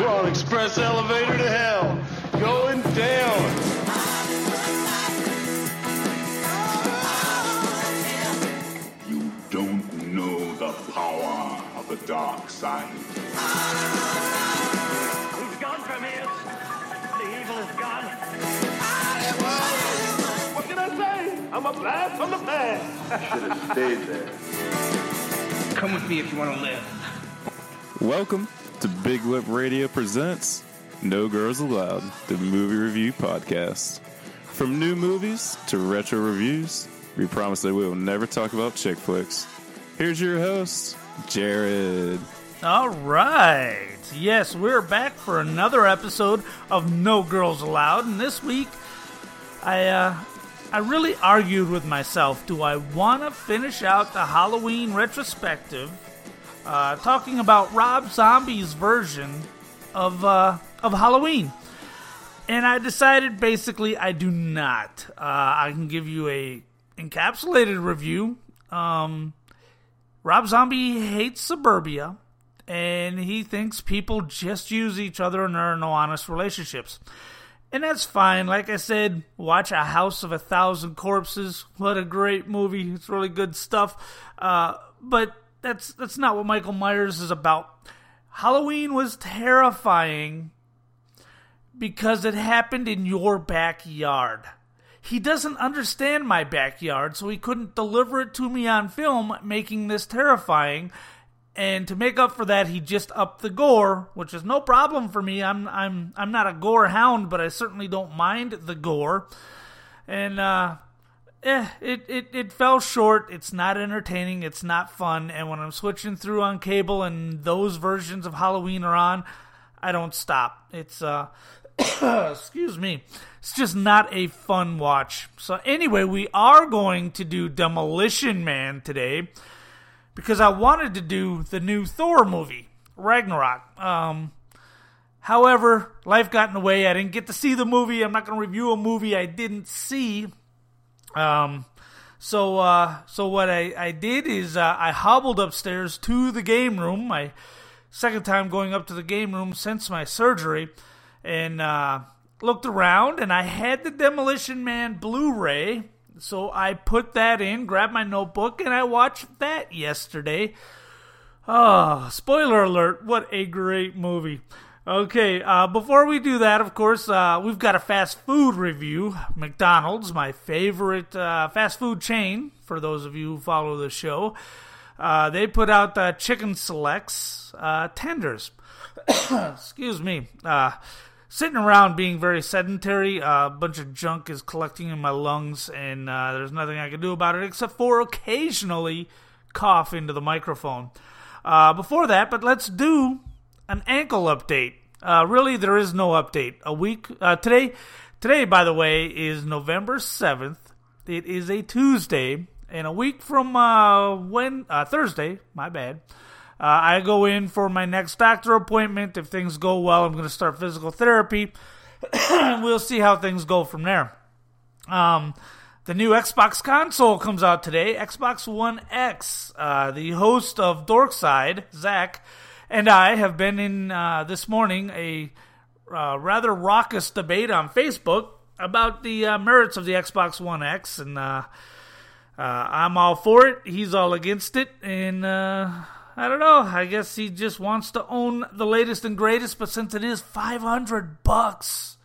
We're on express elevator to hell. Going down. You don't know the power of the dark side. He's gone from here. The evil is gone. What can I say? I'm a blast from the past. Should have stayed there. Come with me if you want to live. Welcome to Big Lip Radio presents No Girls Allowed, the movie review podcast. From new movies to retro reviews, we promise that we will never talk about chick flicks. Here's your host, Jared. All right. Yes, we're back for another episode of No Girls Allowed, and this week I uh I really argued with myself, do I want to finish out the Halloween retrospective uh, talking about Rob Zombie's version of uh, of Halloween? And I decided basically I do not. Uh, I can give you a encapsulated review. Um, Rob Zombie hates suburbia, and he thinks people just use each other and there are no honest relationships. And that's fine. Like I said, watch A House of a Thousand Corpses. What a great movie. It's really good stuff. Uh, but that's that's not what Michael Myers is about. Halloween was terrifying because it happened in your backyard. He doesn't understand my backyard, so he couldn't deliver it to me on film, making this terrifying. And to make up for that, he just upped the gore, which is no problem for me. I'm I'm I'm not a gore hound, but I certainly don't mind the gore. And uh eh, it, it, it fell short. It's not entertaining. It's not fun. And when I'm switching through on cable and those versions of Halloween are on, I don't stop. It's uh excuse me. It's just not a fun watch. So anyway, we are going to do Demolition Man today because I wanted to do the new Thor movie, Ragnarok. Um however, life got in the way. I didn't get to see the movie. I'm not going to review a movie I didn't see. Um so uh so what I I did is uh, I hobbled upstairs to the game room. My second time going up to the game room since my surgery and uh, looked around and I had the Demolition Man Blu-ray, so I put that in, grabbed my notebook, and I watched that yesterday. Oh, spoiler alert! What a great movie. Okay, uh, before we do that, of course, uh, we've got a fast food review. McDonald's, my favorite uh, fast food chain, for those of you who follow the show. Uh, they put out uh, chicken selects uh, tenders. Excuse me. Sitting around being very sedentary, a bunch of junk is collecting in my lungs, and there's nothing I can do about it except for occasionally cough into the microphone. Before that, but let's do an ankle update. Uh, really, there is no update. A week uh, today, today, by the way, is November seventh. It is a Tuesday, and a week from uh, when uh, Thursday. My bad. Uh, I go in for my next doctor appointment. If things go well, I'm going to start physical therapy. we'll see how things go from there. Um, the new Xbox console comes out today, Xbox One X. Uh, the host of Dorkside, Zach, and I have been in uh, this morning a uh, rather raucous debate on Facebook about the uh, merits of the Xbox One X, and uh, uh, I'm all for it. He's all against it, and uh, I don't know. I guess he just wants to own the latest and greatest. But since it is 500 bucks,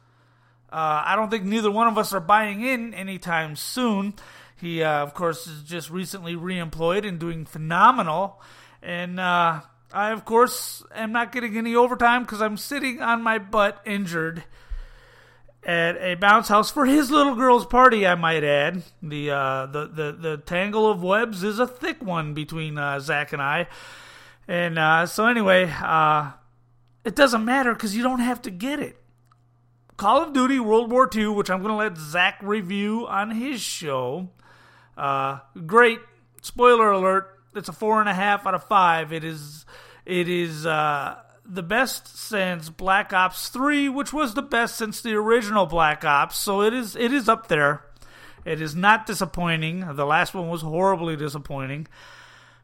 I don't think neither one of us are buying in anytime soon. He, of course, is just recently reemployed and doing phenomenal. And I, of course, am not getting any overtime because I'm sitting on my butt injured at a bounce house for his little girl's party. I might add the uh, the, the the tangle of webs is a thick one between uh, Zach and I, and uh, so anyway, uh, it doesn't matter because you don't have to get it. Call of Duty World War II, which I'm going to let Zach review on his show. Uh, great. Spoiler alert. It's a four and a half out of five. It is. It is. Uh, the best since Black Ops 3, which was the best since the original Black Ops. So it is it is up there. It is not disappointing. The last one was horribly disappointing.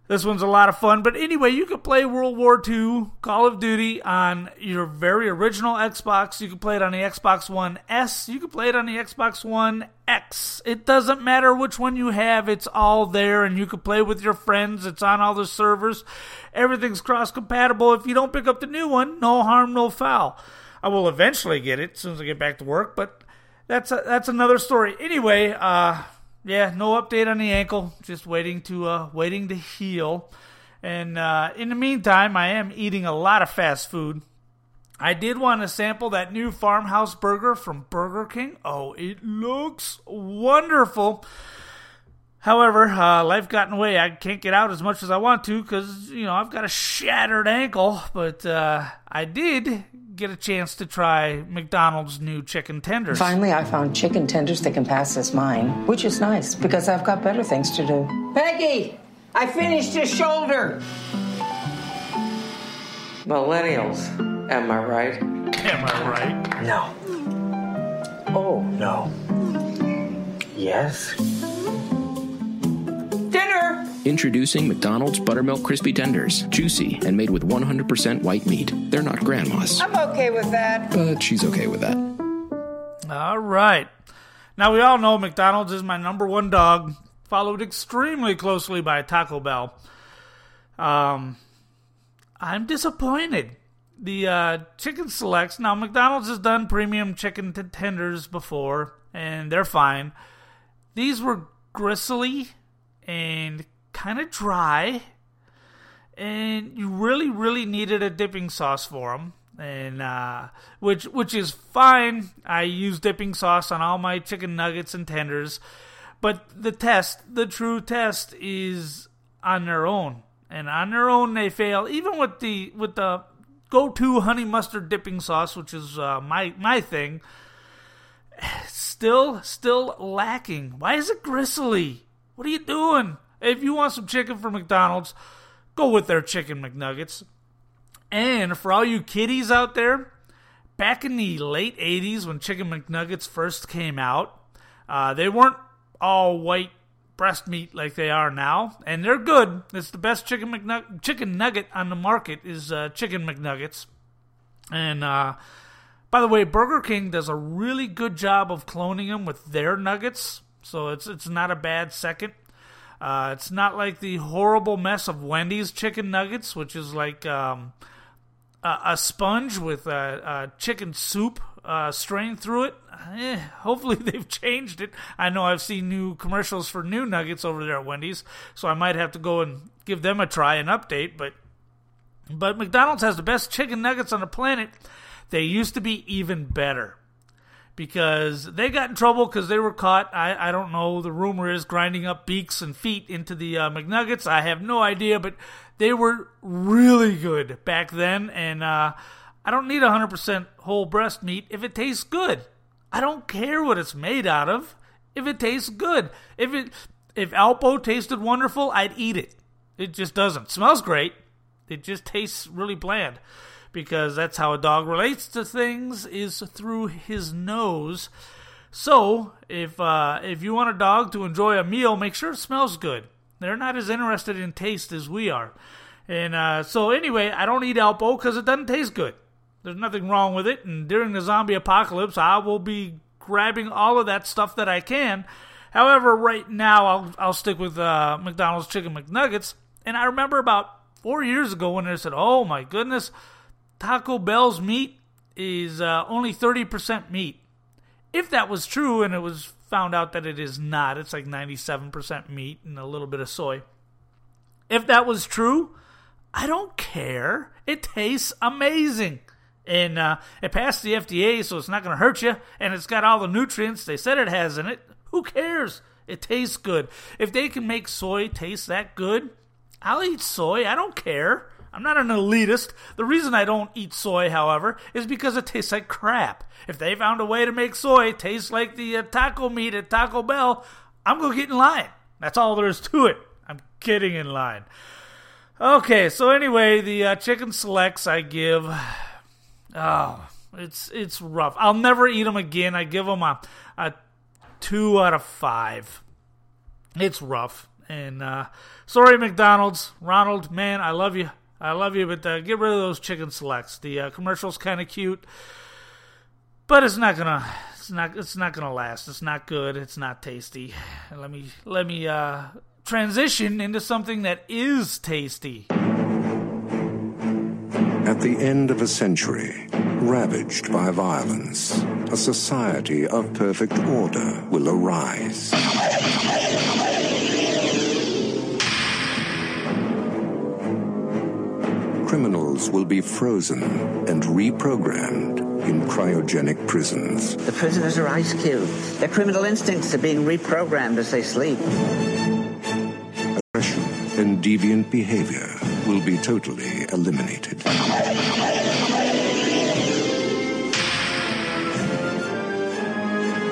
This one's a lot of fun. But anyway, you can play World War II Call of Duty on your very original Xbox. You can play it on the Xbox One S. You can play it on the Xbox One X. It doesn't matter which one you have, it's all there, and you can play with your friends. It's on all the servers. Everything's cross compatible. If you don't pick up the new one, no harm, no foul. I will eventually get it as soon as I get back to work, but that's a, that's another story. Anyway, uh, yeah, no update on the ankle. Just waiting to uh, waiting to heal. And uh, in the meantime, I am eating a lot of fast food. I did want to sample that new farmhouse burger from Burger King. Oh, it looks wonderful. However, uh, life got in the way. I can't get out as much as I want to because, you know, I've got a shattered ankle. But uh, I did get a chance to try McDonald's new chicken tenders. Finally, I found chicken tenders that can pass as mine, which is nice because I've got better things to do. Peggy, I finished his shoulder. Millennials, am I right? Am I right? No. Oh, no. Yes. Dinner! Introducing McDonald's Buttermilk Crispy Tenders. Juicy and made with 100% white meat. They're not grandma's, I'm okay with that. but she's okay with that. All right. Now, we all know McDonald's is my number one dog, followed extremely closely by Taco Bell. Um, I'm disappointed. The uh, chicken selects. Now, McDonald's has done premium chicken t- tenders before, and they're fine. These were gristly and kind of dry, and you really, really needed a dipping sauce for them. And uh, which which is fine. I use dipping sauce on all my chicken nuggets and tenders, but the test, the true test, is on their own, and on their own they fail. Even with the with the go-to honey mustard dipping sauce, which is uh, my my thing, still still lacking. Why is it gristly? What are you doing? If you want some chicken from McDonald's, go with their chicken McNuggets. And for all you kiddies out there, back in the late 80s when Chicken McNuggets first came out, uh, they weren't all white breast meat like they are now, and they're good. It's the best chicken McNug- chicken nugget on the market is uh, Chicken McNuggets. And uh, by the way, Burger King does a really good job of cloning them with their nuggets, so it's it's not a bad second. Uh, it's not like the horrible mess of Wendy's chicken nuggets, which is like um, a, a sponge with a, a chicken soup uh, strained through it. Eh, hopefully they've changed it. I know I've seen new commercials for new nuggets over there at Wendy's, so I might have to go and give them a try and update. But but McDonald's has the best chicken nuggets on the planet. They used to be even better because they got in trouble because they were caught. I, I don't know. The rumor is grinding up beaks and feet into the uh, McNuggets. I have no idea, but they were really good back then. And uh, I don't need 100% whole breast meat if it tastes good. I don't care what it's made out of if it tastes good. If it if Alpo tasted wonderful, I'd eat it. It just doesn't. smells great. It just tastes really bland because that's how a dog relates to things is through his nose. So, if uh, if you want a dog to enjoy a meal, make sure it smells good. They're not as interested in taste as we are. And uh, so, anyway, I don't eat Alpo because it doesn't taste good. There's nothing wrong with it. And during the zombie apocalypse, I will be grabbing all of that stuff that I can. However, right now, I'll, I'll stick with uh, McDonald's Chicken McNuggets. And I remember about four years ago when they said, oh my goodness, Taco Bell's meat is uh, only 30% meat. If that was true, and it was found out that it is not, it's like 97% meat and a little bit of soy. If that was true, I don't care. It tastes amazing. And uh, it passed the FDA, so it's not going to hurt you. And it's got all the nutrients they said it has in it. Who cares? It tastes good. If they can make soy taste that good, I'll eat soy. I don't care. I'm not an elitist. The reason I don't eat soy, however, is because it tastes like crap. If they found a way to make soy taste like the uh, taco meat at Taco Bell, I'm going to get in line. That's all there is to it. I'm getting in line. Okay, so anyway, the uh, chicken selects I give. Oh, it's it's rough. I'll never eat them again. I give them a, a two out of five. It's rough. And uh, sorry, McDonald's, Ronald, man, I love you, I love you, but uh, get rid of those chicken selects. The uh, commercial's kind of cute, but it's not gonna, it's not, it's not gonna last. It's not good. It's not tasty. Let me, let me uh, transition into something that is tasty. At the end of a century, ravaged by violence, a society of perfect order will arise. Criminals will be frozen and reprogrammed in cryogenic prisons. The prisoners are ice cubes. Their criminal instincts are being reprogrammed as they sleep. Aggression and deviant behavior will be totally eliminated.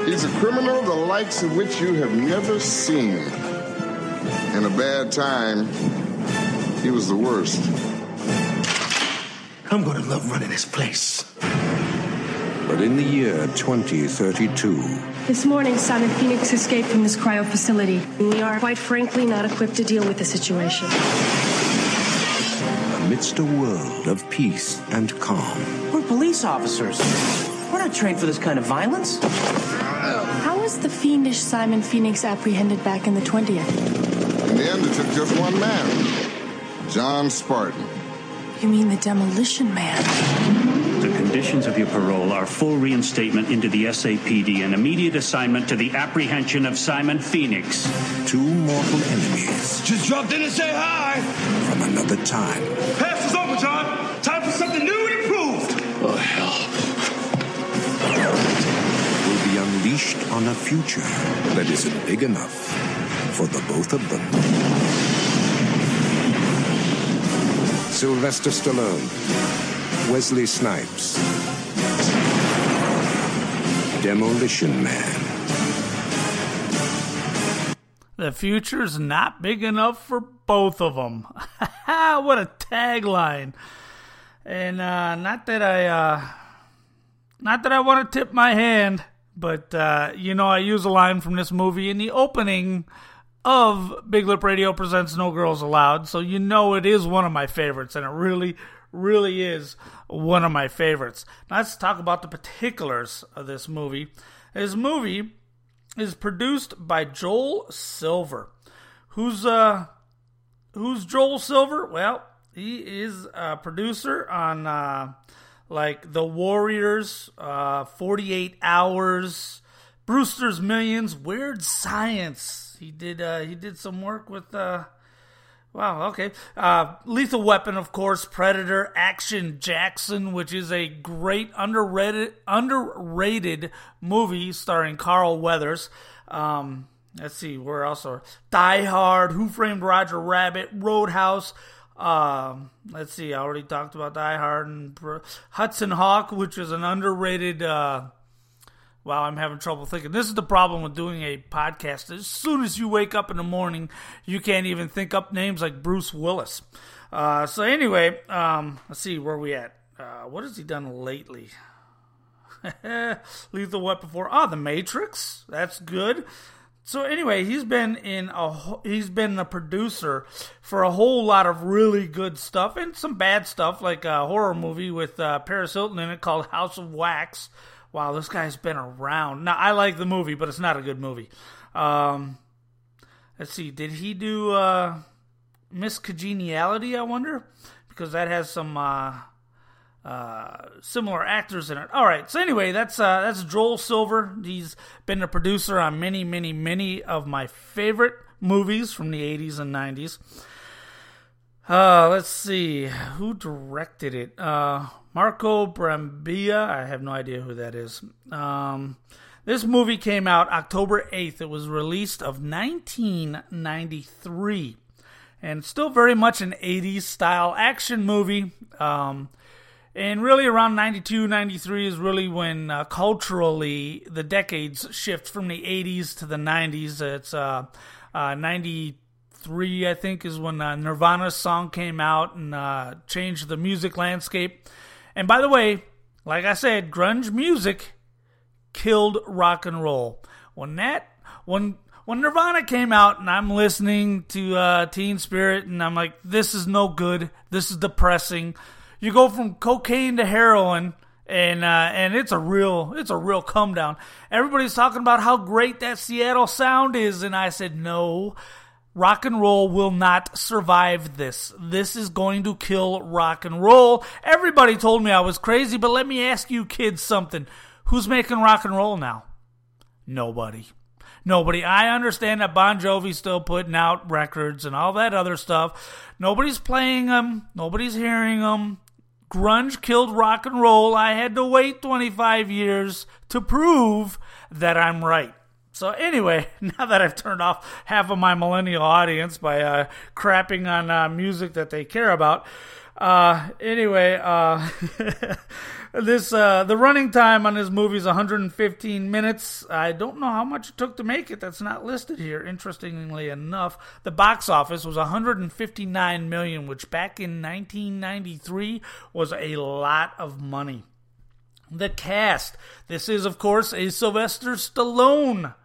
He's a criminal the likes of which you have never seen. In a bad time, he was the worst. I'm gonna love running this place. But in the year 2032, This morning, Simon Phoenix escaped from this cryo facility. We are, quite frankly, not equipped to deal with the situation. amidst a world of peace and calm, We're police officers. We're not trained for this kind of violence. How was the fiendish Simon Phoenix apprehended back in the 20th? In the end, it took just one man John Spartan. You mean the Demolition Man? The conditions of your parole are full reinstatement into the SAPD and immediate assignment to the apprehension of Simon Phoenix. two mortal enemies Just dropped in to say hi. from another time Pass is over, John. Time for something new and improved. Oh, hell. will be unleashed on a future that isn't big enough for the both of them. Sylvester Stallone, Wesley Snipes, Demolition Man. The future's not big enough for both of them. what a tagline! And uh, not that I, uh, not that I want to tip my hand, but uh, you know I use a line from this movie in the opening of Big Lip Radio presents No Girls Allowed, so you know it is one of my favorites, and it really, really is one of my favorites. Now let's talk about the particulars of this movie. This movie is produced by Joel Silver. Who's uh who's Joel Silver? Well, he is a producer on uh like The Warriors, uh 48 Hours, Brewster's Millions, Weird Science. He did uh he did some work with uh Wow, okay. Uh, Lethal Weapon, of course, Predator, Action Jackson, which is a great underrated underrated movie starring Carl Weathers. Um, let's see, where else are Die Hard, Who Framed Roger Rabbit, Roadhouse. Um, let's see, I already talked about Die Hard and Hudson Hawk, which is an underrated. Uh, Wow, I'm having trouble thinking. This is the problem with doing a podcast. As soon as you wake up in the morning, you can't even think up names like Bruce Willis. Uh, so anyway, um, let's see where we at. Uh, what has he done lately? Lethal Weapon 4. Ah, The Matrix. That's good. So anyway, he's been in a he's been a producer for a whole lot of really good stuff and some bad stuff like a horror movie with uh, Paris Hilton in it called House of Wax. Wow, this guy's been around. Now I like the movie, but it's not a good movie. Um, let's see, did he do uh, Miss Congeniality? I wonder because that has some uh, uh, similar actors in it. All right, so anyway, that's uh, that's Joel Silver. He's been a producer on many, many, many of my favorite movies from the '80s and '90s. Uh, let's see who directed it. Marco Brambilla. I have no idea who that is. Um, this movie came out October 8th. It was released of 1993 and still very much an 80s style action movie. Um, and really around 92, 93 is really when uh, culturally the decades shift from the 80s to the 90s. It's uh, uh, 93, I think, is when uh, Nirvana's song came out and uh, changed the music landscape. And by the way, like I said, grunge music killed rock and roll. When that when when Nirvana came out and I'm listening to uh, Teen Spirit and I'm like, this is no good. This is depressing. You go from cocaine to heroin and uh, and it's a real it's a real come down. Everybody's talking about how great that Seattle sound is, and I said no. Rock and roll will not survive this. This is going to kill rock and roll. Everybody told me I was crazy, but let me ask you kids something. Who's making rock and roll now? Nobody. Nobody. I understand that Bon Jovi's still putting out records and all that other stuff. Nobody's playing them. Nobody's hearing them. Grunge killed rock and roll. I had to wait 25 years to prove that I'm right. So anyway, now that I've turned off half of my millennial audience by uh, crapping on uh, music that they care about, uh, anyway, uh, this uh, the running time on this movie is 115 minutes. I don't know how much it took to make it. That's not listed here. Interestingly enough, the box office was 159 million, which back in 1993 was a lot of money. The cast. This is, of course, a Sylvester Stallone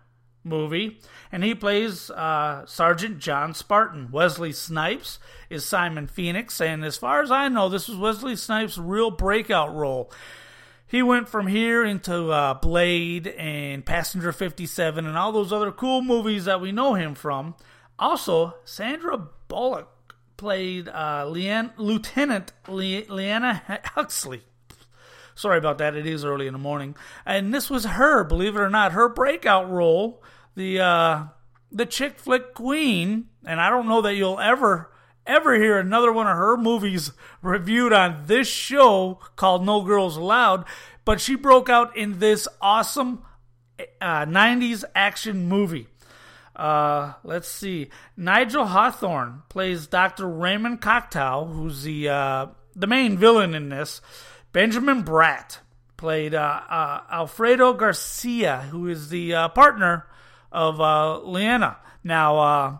movie, and he plays uh, Sergeant John Spartan. Wesley Snipes is Simon Phoenix, and as far as I know, this was Wesley Snipes' real breakout role. He went from here into uh, Blade and Passenger 57 and all those other cool movies that we know him from. Also, Sandra Bullock played uh, Leanne, Lieutenant Le- Leanna Huxley. Sorry about that. It is early in the morning, and this was her, believe it or not, her breakout role, the uh, the chick flick queen. And I don't know that you'll ever ever hear another one of her movies reviewed on this show called No Girls Allowed, but she broke out in this awesome uh, 90s action movie. Uh, let's see. Nigel Hawthorne plays Dr. Raymond Cocteau, who's the uh, the main villain in this. Benjamin Bratt played uh, uh, Alfredo Garcia, who is the uh, partner of uh, Leanna. Now, uh,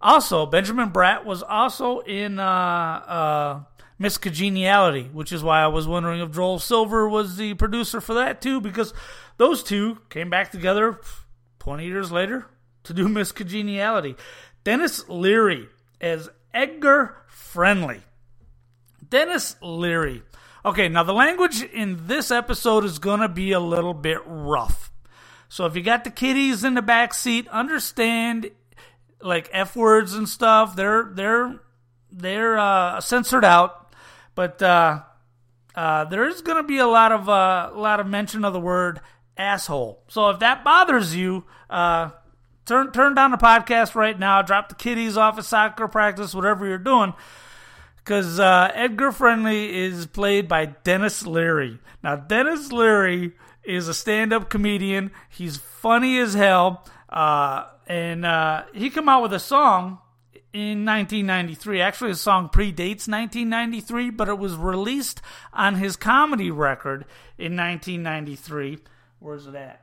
also Benjamin Bratt was also in uh, Miss Congeniality, which is why I was wondering if Joel Silver was the producer for that too, because those two came back together 20 years later to do Miss Congeniality. Denis Leary as Edgar Friendly. Denis Leary. Okay, now the language in this episode is going to be a little bit rough. So if you got the kiddies in the back seat, understand like f words and stuff. They're they're they're uh, censored out, but uh, uh, there is going to be a lot of uh, a lot of mention of the word asshole. So if that bothers you, uh, turn turn down the podcast right now. Drop the kiddies off at soccer practice, whatever you're doing because uh, Edgar Friendly is played by Denis Leary. Now, Denis Leary is a stand-up comedian. He's funny as hell, uh, and uh, he came out with a song in 1993. Actually, the song predates 1993, but it was released on his comedy record in 1993. Where's it at?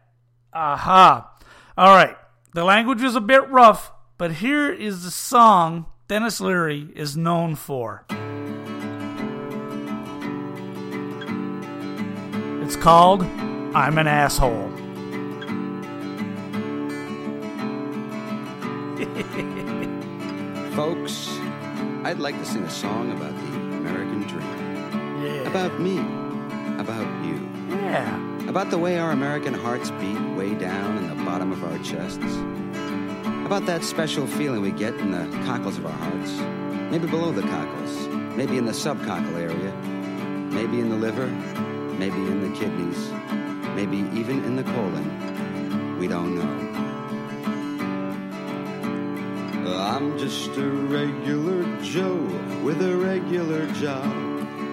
Aha! All right. The language is a bit rough, but here is the song Denis Leary is known for. It's called I'm an Asshole. Folks, I'd like to sing a song about the American dream. Yeah. About me. About you. Yeah. About the way our American hearts beat way down in the bottom of our chests. About that special feeling we get in the cockles of our hearts. Maybe below the cockles. Maybe in the subcockle area. Maybe in the liver. Maybe in the kidneys. Maybe even in the colon. We don't know. I'm just a regular Joe with a regular job.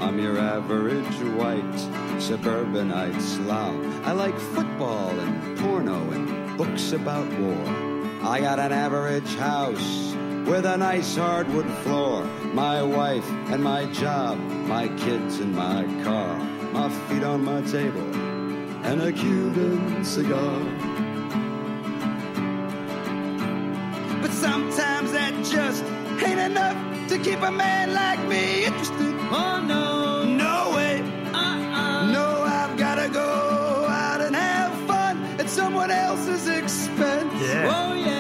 I'm your average white suburbanite slob. I like football and porno and books about war. I got an average house with a nice hardwood floor. My wife and my job, my kids and my car, my feet on my table, and a Cuban cigar. But sometimes that just ain't enough to keep a man like me interested. Oh no, no way. Uh-uh. No, I've gotta go out and have fun at someone else's expense. Yeah. Oh yeah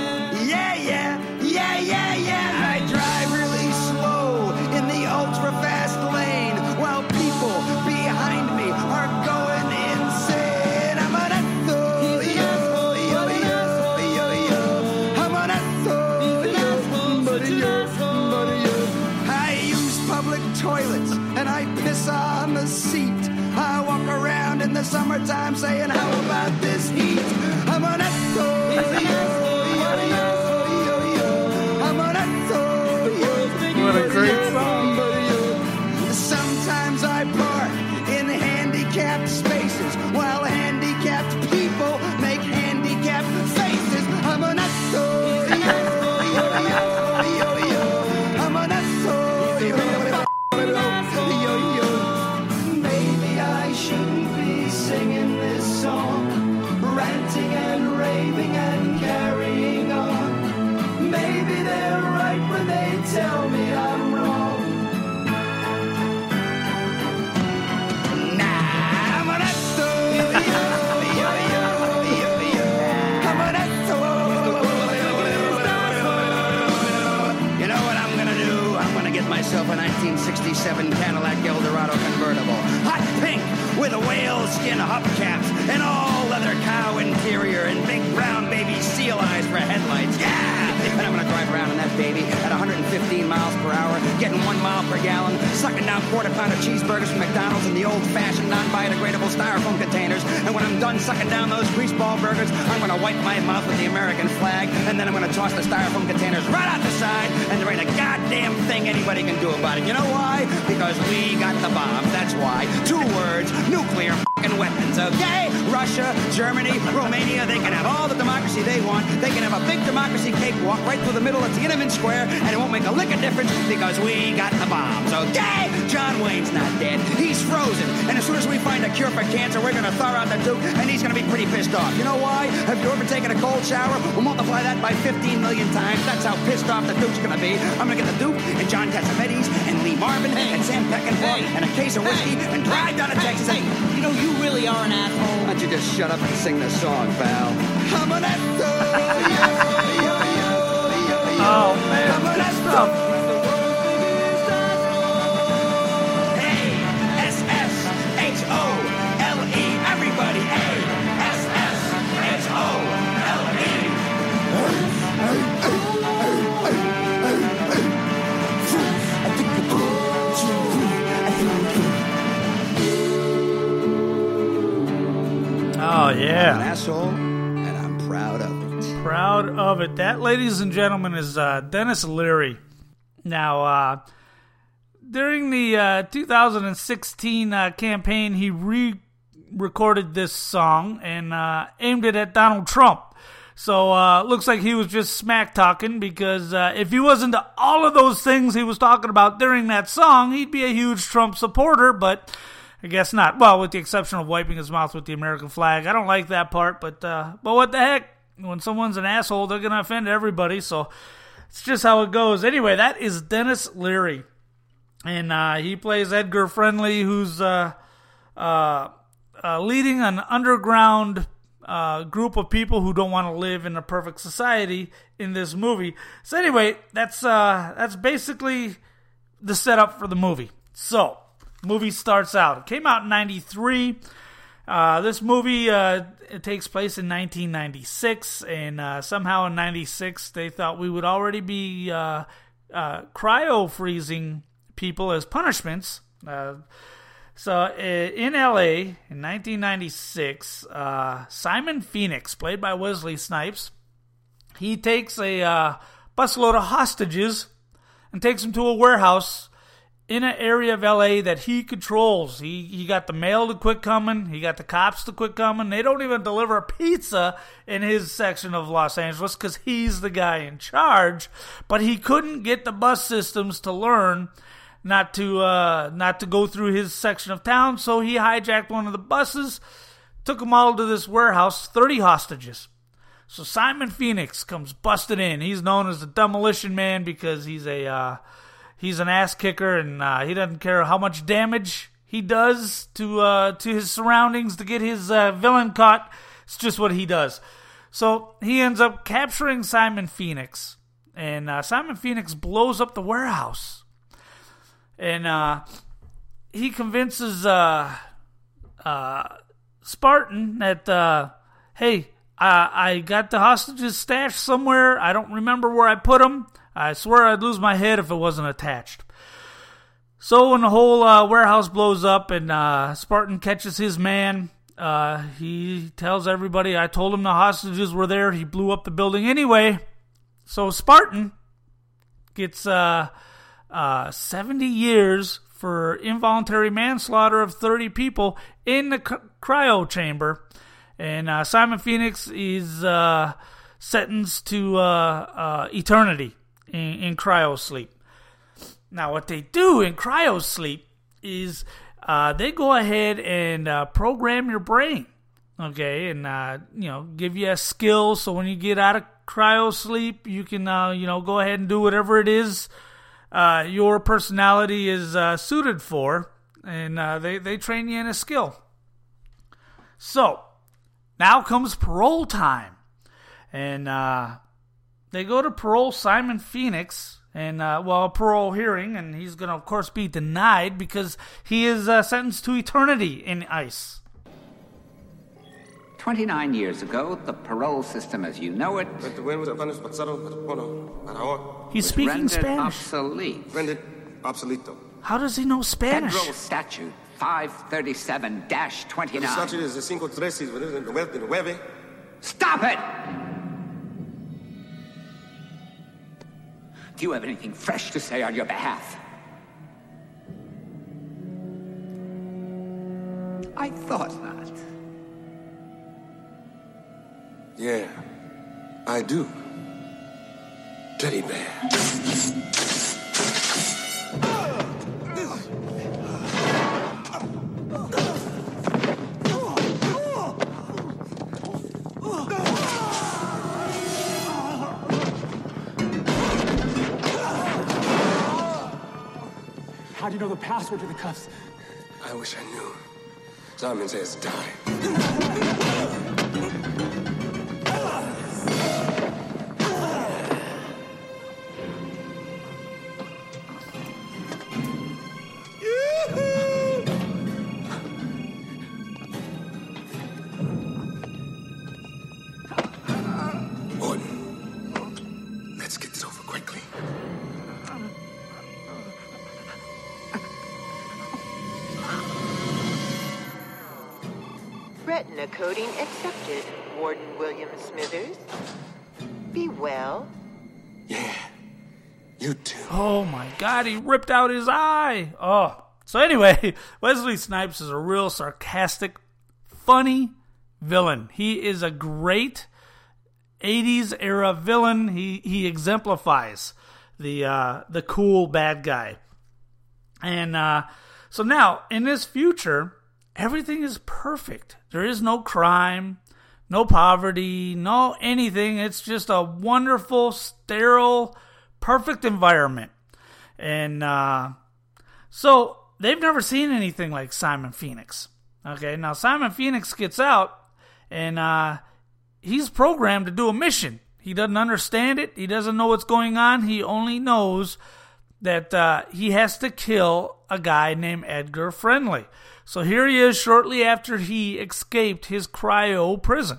yeah, yeah, yeah. I drive really slow in the ultra fast lane while people behind me are going insane. I'm an asshole, yo, yo, yo, yo, yo. I'm an asshole, yo, but yo, yo. I use public toilets and I piss on the seat. I walk around in the summertime saying, how about this heat? I'm an asshole, yo. Great Square, and it won't make a lick of difference because we got the bombs. Okay? John Wayne's not dead. He's frozen. And as soon as we find a cure for cancer, we're gonna thaw out the Duke, and he's gonna be pretty pissed off. You know why? Have you ever taken a cold shower? We'll multiply that by 15 million times. That's how pissed off the Duke's gonna be. I'm gonna get the Duke and John Cassavetes and Lee Marvin and Sam Peckinpah and a case of whiskey and drive down to Texas. Hey, you know you really are an asshole. Why don't you just shut up and sing the song, pal? I'm an Oh man, good stuff. A-S-S-H-O-L-E. Everybody, Oh yeah. I'm an asshole, of it. That, ladies and gentlemen, is uh, Denis Leary. Now, uh, during the uh, 2016 uh, campaign, he re recorded this song and uh, aimed it at Donald Trump. So, uh, looks like he was just smack talking because if he wasn't all of those things he was talking about during that song, he'd be a huge Trump supporter, but I guess not. Well, with the exception of wiping his mouth with the American flag. I don't like that part, but uh, but what the heck? When someone's an asshole, they're gonna offend everybody. So it's just how it goes. Anyway, that is Denis Leary, and uh, he plays Edgar Friendly, who's uh, uh, uh, leading an underground uh, group of people who don't want to live in a perfect society in this movie. So anyway, that's uh, that's basically the setup for the movie. So movie starts out. It came out in 93. Uh, this movie uh, it takes place in 1996, and uh, somehow in 96 they thought we would already be uh, uh, cryo freezing people as punishments. Uh, so in LA in 1996, uh, Simon Phoenix, played by Wesley Snipes, he takes a busload of hostages and takes them to a warehouse in an area of LA that he controls. He he got the mail to quit coming. He got the cops to quit coming. They don't even deliver a pizza in his section of Los Angeles because he's the guy in charge. But he couldn't get the bus systems to learn not to uh, not to go through his section of town. So he hijacked one of the buses, took them all to this warehouse. Thirty hostages. So Simon Phoenix comes busted in. He's known as the Demolition Man because he's a uh, he's an ass kicker and uh, he doesn't care how much damage he does to uh, to his surroundings to get his uh, villain caught. It's just what he does. So he ends up capturing Simon Phoenix, and uh, Simon Phoenix blows up the warehouse, and uh, he convinces uh, Spartan that hey. I got the hostages stashed somewhere. I don't remember where I put them. I swear I'd lose my head if it wasn't attached. So when the whole uh, warehouse blows up and uh, Spartan catches his man, uh, he tells everybody, "I told him the hostages were there. He blew up the building anyway." So Spartan gets uh, uh, 70 years for involuntary manslaughter of 30 people in the cryo chamber. And uh, Simon Phoenix is uh, sentenced to uh, uh, eternity in, in cryo sleep. Now, what they do in cryo sleep is uh, they go ahead and uh, program your brain, okay, and uh, you know give you a skill so when you get out of cryo sleep, you can uh, you know go ahead and do whatever it is uh, your personality is uh, suited for, and they they train you in a skill. So now comes parole time, and they go to parole Simon Phoenix and uh, well, a parole hearing, and he's going to, of course, be denied because he is uh, sentenced to eternity in ICE. 29 years ago, the parole system as you know it He's speaking rendered Spanish. obsolete. Rendered obsoleto. How does he know Spanish? Federal statute 537-29. El statute is 539. Stop it! Do you have anything fresh to say on your behalf? I thought not. Yeah, I do. Teddy bear. You know the password to the cuffs? I wish I knew. Simon says die. Coding accepted, Warden William Smithers. Be well. Yeah. You too. Oh my god, he ripped out his eye. Oh. So anyway, Wesley Snipes is a real sarcastic, funny villain. He is a great 80s era villain. He he exemplifies the uh the cool bad guy. And uh so now in this future, everything is perfect. There is no crime, no poverty, no anything. It's just a wonderful, sterile, perfect environment. And uh, so they've never seen anything like Simon Phoenix. Okay, now Simon Phoenix gets out and uh, he's programmed to do a mission. He doesn't understand it, he doesn't know what's going on. He only knows that uh, he has to kill a guy named Edgar Friendly. So here he is shortly after he escaped his cryo prison.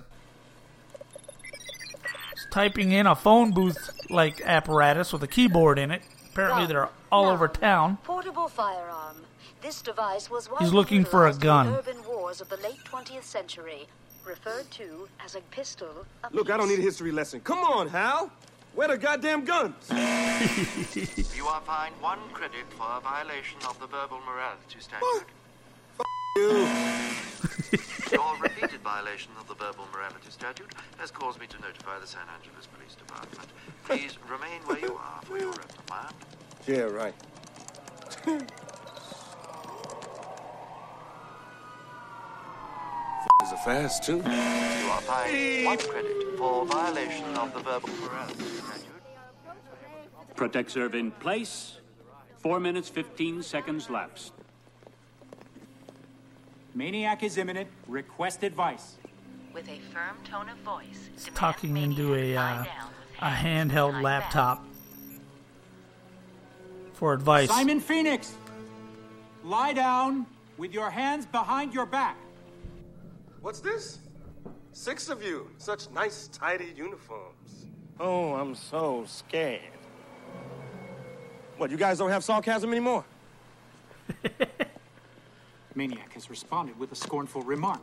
He's typing in a phone booth like apparatus with a keyboard in it. Apparently, they're all over town. Portable firearm. This device was one He's looking for a gun. Urban wars of the late 20th century, referred to as a pistol. A Look, I don't need a history lesson. Come on, Hal. Where the goddamn guns? You are fined one credit for a violation of the verbal morality statute. You. Your repeated violation of the verbal morality statute has caused me to notify the San Angeles Police Department. Please remain where you are for your reprimand. Yeah, right. Is it fast, too? You are fined one credit for violation of the verbal morality statute. Protect serve in place. Four minutes, 15 seconds lapsed. Maniac is imminent. Request advice. With a firm tone of voice, He's talking into a uh, a handheld laptop for advice. Simon Phoenix, lie down with your hands behind your back. What's this? Six of you. Such nice, tidy uniforms. Oh, I'm so scared. What, you guys don't have sarcasm anymore? Maniac has responded with a scornful remark.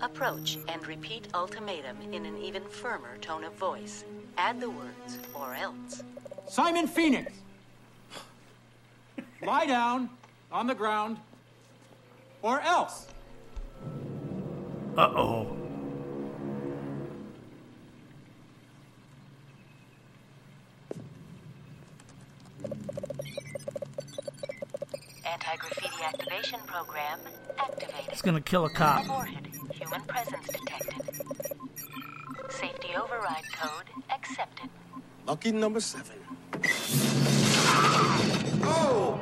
Approach and repeat ultimatum in an even firmer tone of voice. Add the words, or else. Simon Phoenix! Lie down on the ground, or else. Uh oh. Anti graffiti activation program activated. It's gonna kill a cop. Aborted. Human presence detected. Safety override code accepted. Lucky number seven.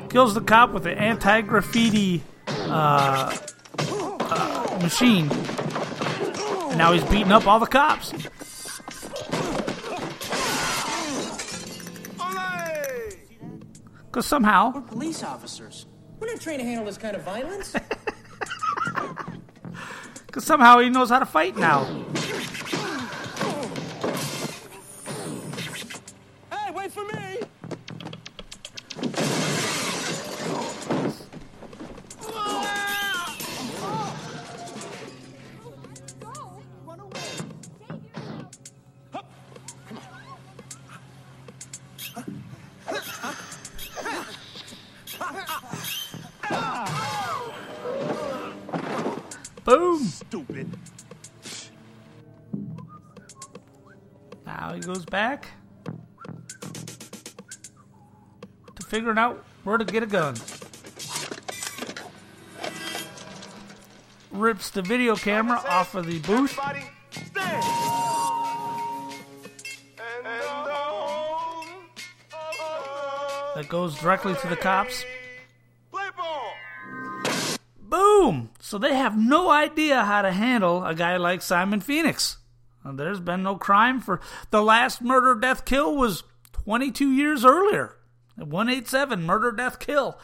Kills the cop with the anti graffiti uh, uh, machine. And now he's beating up all the cops. Because somehow, We're police officers. We're not trained to handle this kind of violence. because somehow he knows how to fight now. Figuring out where to get a gun. Rips the video camera off of the booth. Everybody, stand. And down. that goes directly to the cops. Boom! So they have no idea how to handle a guy like Simon Phoenix. There's been no crime for the last murder, death, kill was 22 years earlier. 187 murder, death, kill.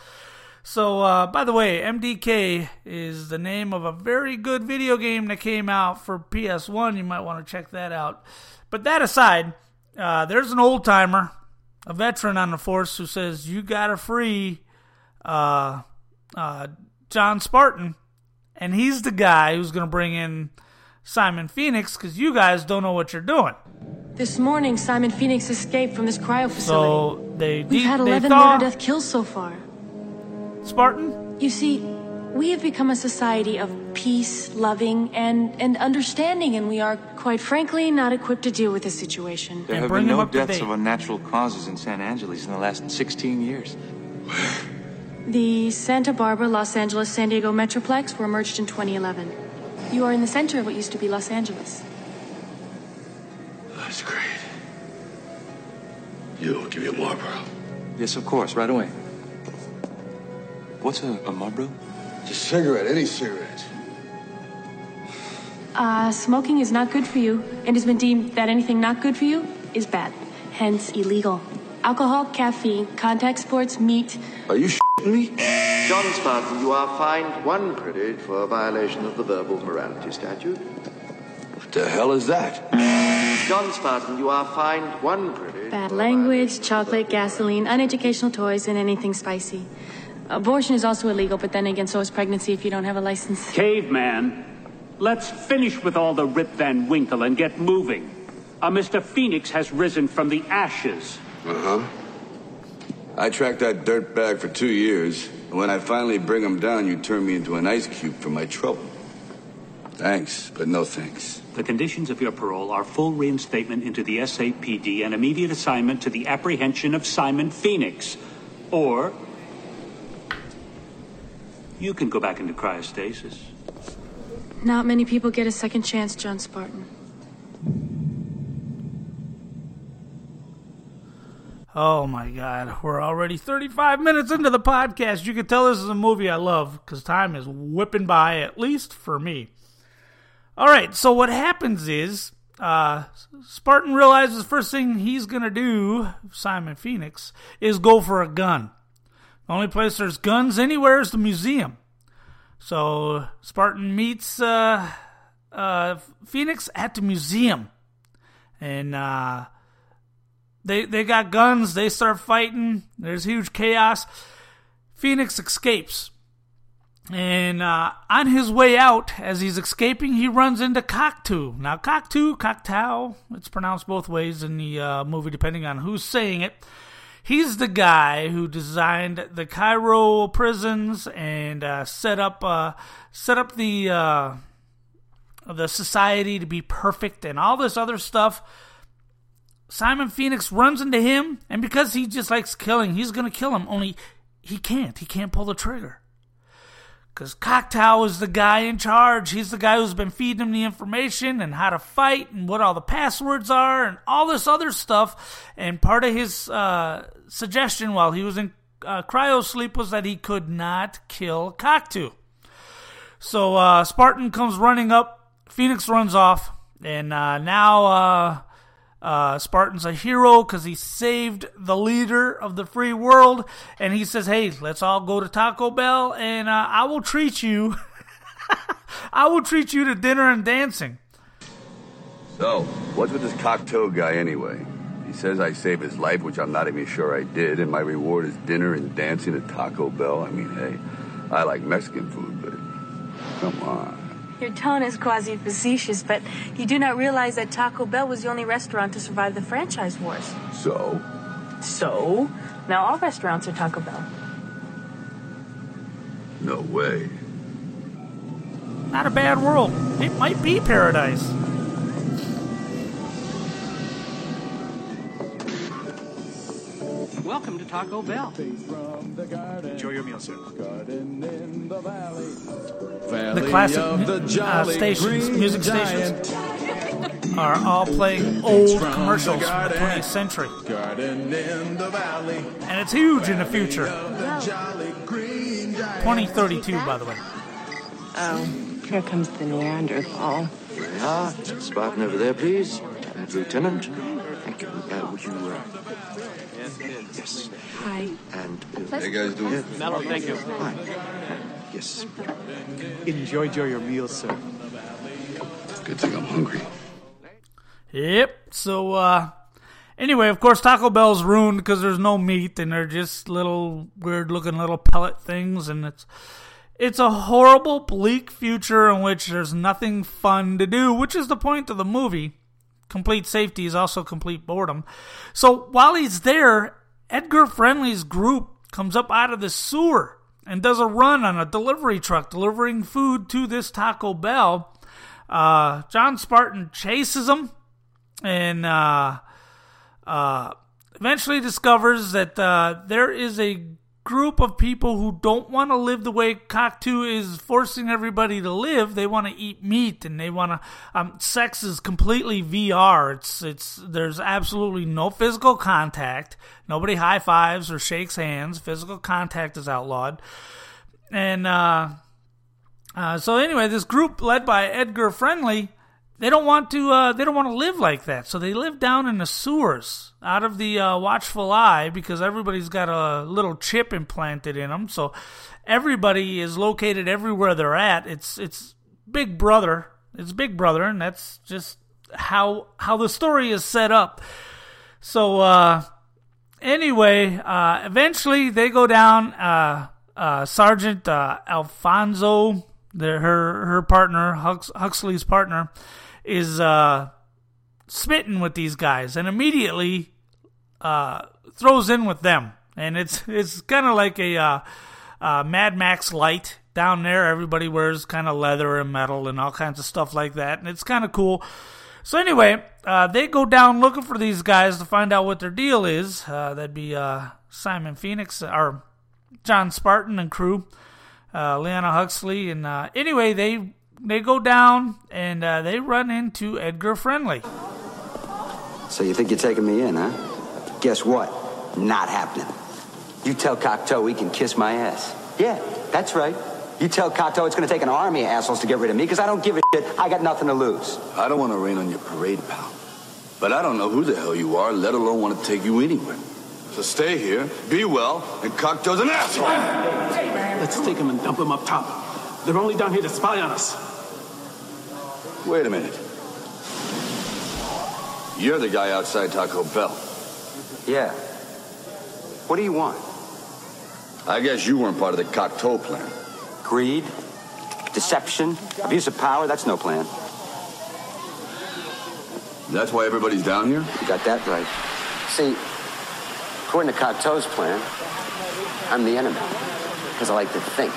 So, uh, by the way, MDK is the name of a very good video game that came out for PS1. You might want to check that out. But that aside, uh, there's an old timer, a veteran on the force, who says you got to free uh, uh, John Spartan, and he's the guy who's going to bring in Simon Phoenix because you guys don't know what you're doing. This morning, Simon Phoenix escaped from this cryo facility. So they We've had 11 thaw murder death kills so far. Spartan. You see, we have become a society of peace, loving, and, and understanding, and we are, quite frankly, not equipped to deal with this situation. There have been no deaths of unnatural causes in San Angeles in the last 16 years. The Santa Barbara, Los Angeles, San Diego Metroplex were merged in 2011. You are in the center of what used to be Los Angeles. That's great. You'll give me a Marlboro. Yes, of course, right away. What's a, a Marlboro? Just cigarette, any cigarette. Uh, smoking is not good for you, and has been deemed that anything not good for you is bad, hence illegal. Alcohol, caffeine, contact sports, meat. Are you shitting me? John Spartan, you are fined one credit for a violation of the verbal morality statute. What the hell is that? John Spartan, you are fined one credit. Bad language, chocolate, gasoline, uneducational toys, and anything spicy. Abortion is also illegal, but then again, so is pregnancy if you don't have a license. Caveman, let's finish with all the Rip Van Winkle and get moving. Uh, Mr. Phoenix has risen from the ashes. Uh huh. I tracked that dirt bag for two years, and when I finally bring him down, you turn me into an ice cube for my trouble. Thanks, but no thanks. The conditions of your parole are full reinstatement into the SAPD and immediate assignment to the apprehension of Simon Phoenix. Or you can go back into cryostasis. Not many people get a second chance, John Spartan. Oh my God, we're already 35 minutes into the podcast. You can tell this is a movie I love because time is whipping by, at least for me. All right, so what happens is uh, Spartan realizes first thing he's going to do, Simon Phoenix, is go for a gun. The only place there's guns anywhere is the museum. So Spartan meets uh, uh, Phoenix at the museum. And uh, they they got guns. They start fighting. There's huge chaos. Phoenix escapes. And uh, on his way out, as he's escaping, he runs into Cocteau. Now, Cocteau, Cocteau, it's pronounced both ways in the uh, movie, depending on who's saying it. He's the guy who designed the cryo prisons and uh, set up uh, set up the uh, the society to be perfect and all this other stuff. Simon Phoenix runs into him, and because he just likes killing, he's going to kill him. Only he can't. He can't pull the trigger. Because Cocteau is the guy in charge. He's the guy who's been feeding him the information and how to fight and what all the passwords are and all this other stuff. And part of his uh, suggestion while he was in uh, cryo sleep was that he could not kill Cocteau. So uh, Spartan comes running up. Phoenix runs off. And uh, now uh, Spartan's a hero because he saved the leader of the free world, and he says, "Hey, let's all go to Taco Bell, and uh, I will treat you. I will treat you to dinner and dancing." So, what's with this Cocteau guy anyway? He says I saved his life, which I'm not even sure I did, and my reward is dinner and dancing at Taco Bell. I mean, hey, I like Mexican food, but come on. Your tone is quasi facetious, but you do not realize that Taco Bell was the only restaurant to survive the franchise wars. So? So? Now all restaurants are Taco Bell. No way. Not a bad world. It might be paradise. Welcome to Taco Bell. Enjoy your meal, sir. The classic uh, stations, music stations, are all playing old commercials from the 20th century. And it's huge in the future. 2032, by the way. Oh, here comes the Neanderthal. Ah, Spartan over there, please. Lieutenant. Thank you. Uh, would you, uh... Yes. Hi. And... How you guys doing? Mellow, thank you. Hi. Yes. Enjoy, enjoy your meal, sir. Good thing I'm hungry. Yep. So, uh, anyway, of course, Taco Bell's ruined because there's no meat and they're just little weird looking little pellet things, and it's it's a horrible, bleak future in which there's nothing fun to do, which is the point of the movie. Complete safety is also complete boredom. So while he's there, Edgar Friendly's group comes up out of the sewer and does a run on a delivery truck delivering food to this Taco Bell. Uh, John Spartan chases them and uh, uh, eventually discovers that uh, there is a group of people who don't want to live the way Cocteau is forcing everybody to live. They want to eat meat and they want to. Um, sex is completely VR. It's it's there's absolutely no physical contact. Nobody high fives or shakes hands. Physical contact is outlawed. And uh, uh, so anyway, this group led by Edgar Friendly they don't want to uh, they don't want to live like that. So they live down in the sewers out of the uh, watchful eye because everybody's got a little chip implanted in them so everybody is located everywhere they're at. It's it's big brother. It's big brother and that's just how how the story is set up. So uh anyway uh eventually they go down uh uh sergeant alfonso the, her her partner Hux, huxley's partner is uh, smitten with these guys and immediately uh, throws in with them. And it's it's kind of like a uh, uh, Mad Max light down there. Everybody wears kind of leather and metal and all kinds of stuff like that, and it's kind of cool. So anyway, uh, they go down looking for these guys to find out what their deal is. Uh, that'd be uh, Simon Phoenix or John Spartan and crew, uh, Leona Huxley, and uh, anyway, they they go down and uh, they run into Edgar Friendly. So you think you're taking me in, huh? Guess what? Not happening. You tell Cocteau he can kiss my ass. Yeah, that's right. You tell Cocteau it's going to take an army of assholes to get rid of me because I don't give a shit. I got nothing to lose. I don't want to rain on your parade, pal. But I don't know who the hell you are, let alone want to take you anywhere. So stay here, be well, and Cocteau's an asshole. Let's take him and dump him up top. They're only down here to spy on us. Wait a minute. You're the guy outside Taco Bell. Yeah. What do you want? I guess you weren't part of the Cocteau plan. Greed, deception, abuse of power, that's no plan. That's why everybody's down here? You got that right. See, according to Cocteau's plan, I'm the enemy. Because I like to think.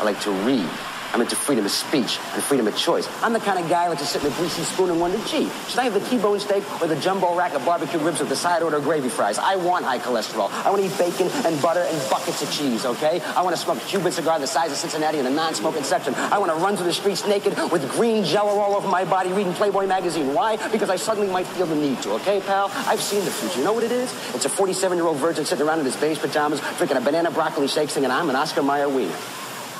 I like to read. I'm into freedom of speech and freedom of choice. I'm the kind of guy who likes to sit in a greasy spoon and wonder, gee, should I have the T-bone steak or the jumbo rack of barbecue ribs with the side order of gravy fries? I want high cholesterol. I want to eat bacon and butter and buckets of cheese, okay? I want to smoke a Cuban cigar the size of Cincinnati in the non-smoking section. I want to run through the streets naked with green jello all over my body reading Playboy magazine. Why? Because I suddenly might feel the need to, okay, pal? I've seen the future. You know what it is? It's a 47-year-old virgin sitting around in his beige pajamas drinking a banana broccoli shake singing, I'm an Oscar Mayer wiener.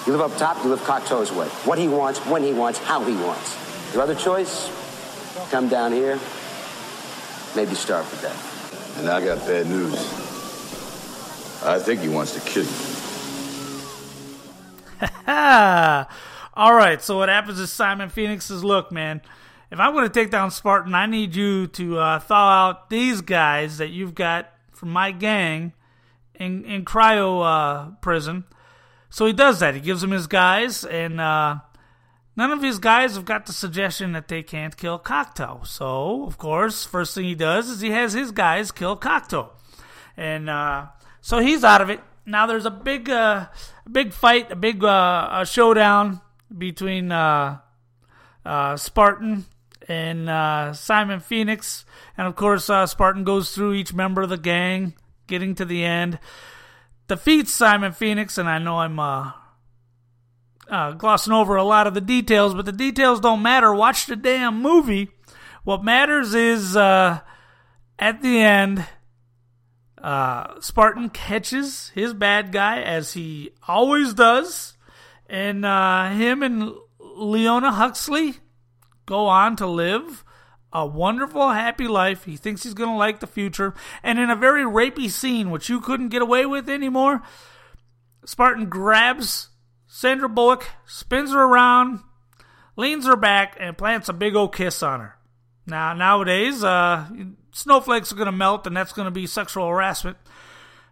You live up top, you live Cocteau's way. What he wants, when he wants, how he wants. Your other choice, come down here, maybe starve to death. And I got bad news. I think he wants to kill you. All right, so what happens is Simon Phoenix says, Look, man, if I'm going to take down Spartan, I need you to uh, thaw out these guys that you've got from my gang in, in cryo uh, prison. So he does that. He gives them his guys, and uh, none of his guys have got the suggestion that they can't kill Cocteau. So, of course, first thing he does is he has his guys kill Cocteau. And uh, so he's out of it. Now there's a big, uh, big fight, a big uh, a showdown between uh, uh, Spartan and Simon Phoenix. And of course, Spartan goes through each member of the gang, getting to the end. Defeats Simon Phoenix, and I know I'm uh, uh, glossing over a lot of the details, but the details don't matter. Watch the damn movie. What matters is uh, at the end, uh, Spartan catches his bad guy as he always does, and uh, him and Leona Huxley go on to live a wonderful, happy life. He thinks he's going to like the future. And in a very rapey scene, which you couldn't get away with anymore, Spartan grabs Sandra Bullock, spins her around, leans her back, and plants a big old kiss on her. Now, nowadays, uh, snowflakes are going to melt, and that's going to be sexual harassment.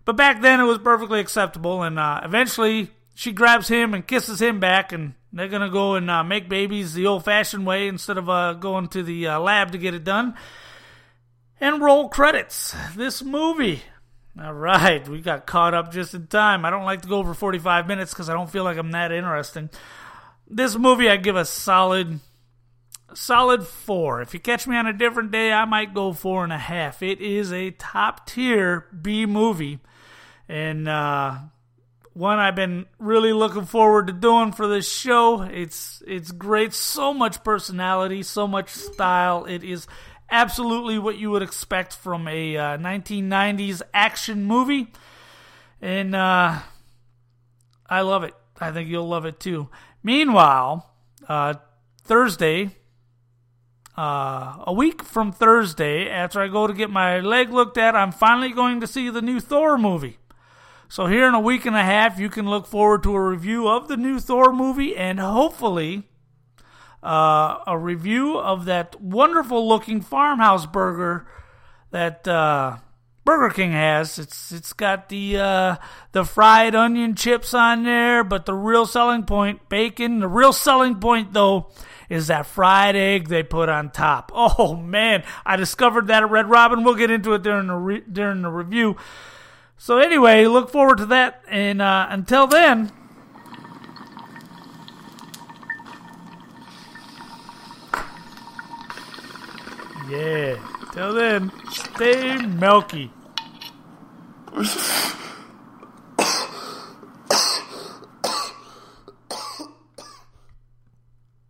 But back then, it was perfectly acceptable, and uh, eventually, she grabs him and kisses him back, and they're going to go and uh, make babies the old fashioned way instead of uh, going to the uh, lab to get it done. And roll credits. This movie. All right, we got caught up just in time. I don't like to go over 45 minutes because I don't feel like I'm that interesting. This movie, I give a solid, solid four. If you catch me on a different day, I might go four and a half. It is a top tier B movie. And, uh, one I've been really looking forward to doing for this show. It's it's great, so much personality, so much style. It is absolutely what you would expect from a uh, 1990s action movie, and uh, I love it. I think you'll love it too. Meanwhile, uh, Thursday, uh, a week from Thursday, after I go to get my leg looked at, I'm finally going to see the new Thor movie. So here in a week and a half, you can look forward to a review of the new Thor movie and hopefully uh, a review of that wonderful looking farmhouse burger that uh, Burger King has. It's it's got the uh, the fried onion chips on there, but the real selling point, bacon. The real selling point though is that fried egg they put on top. Oh man, I discovered that at Red Robin. We'll get into it during the re- during the review. So anyway, look forward to that. And uh, until then, yeah. Till then, stay milky.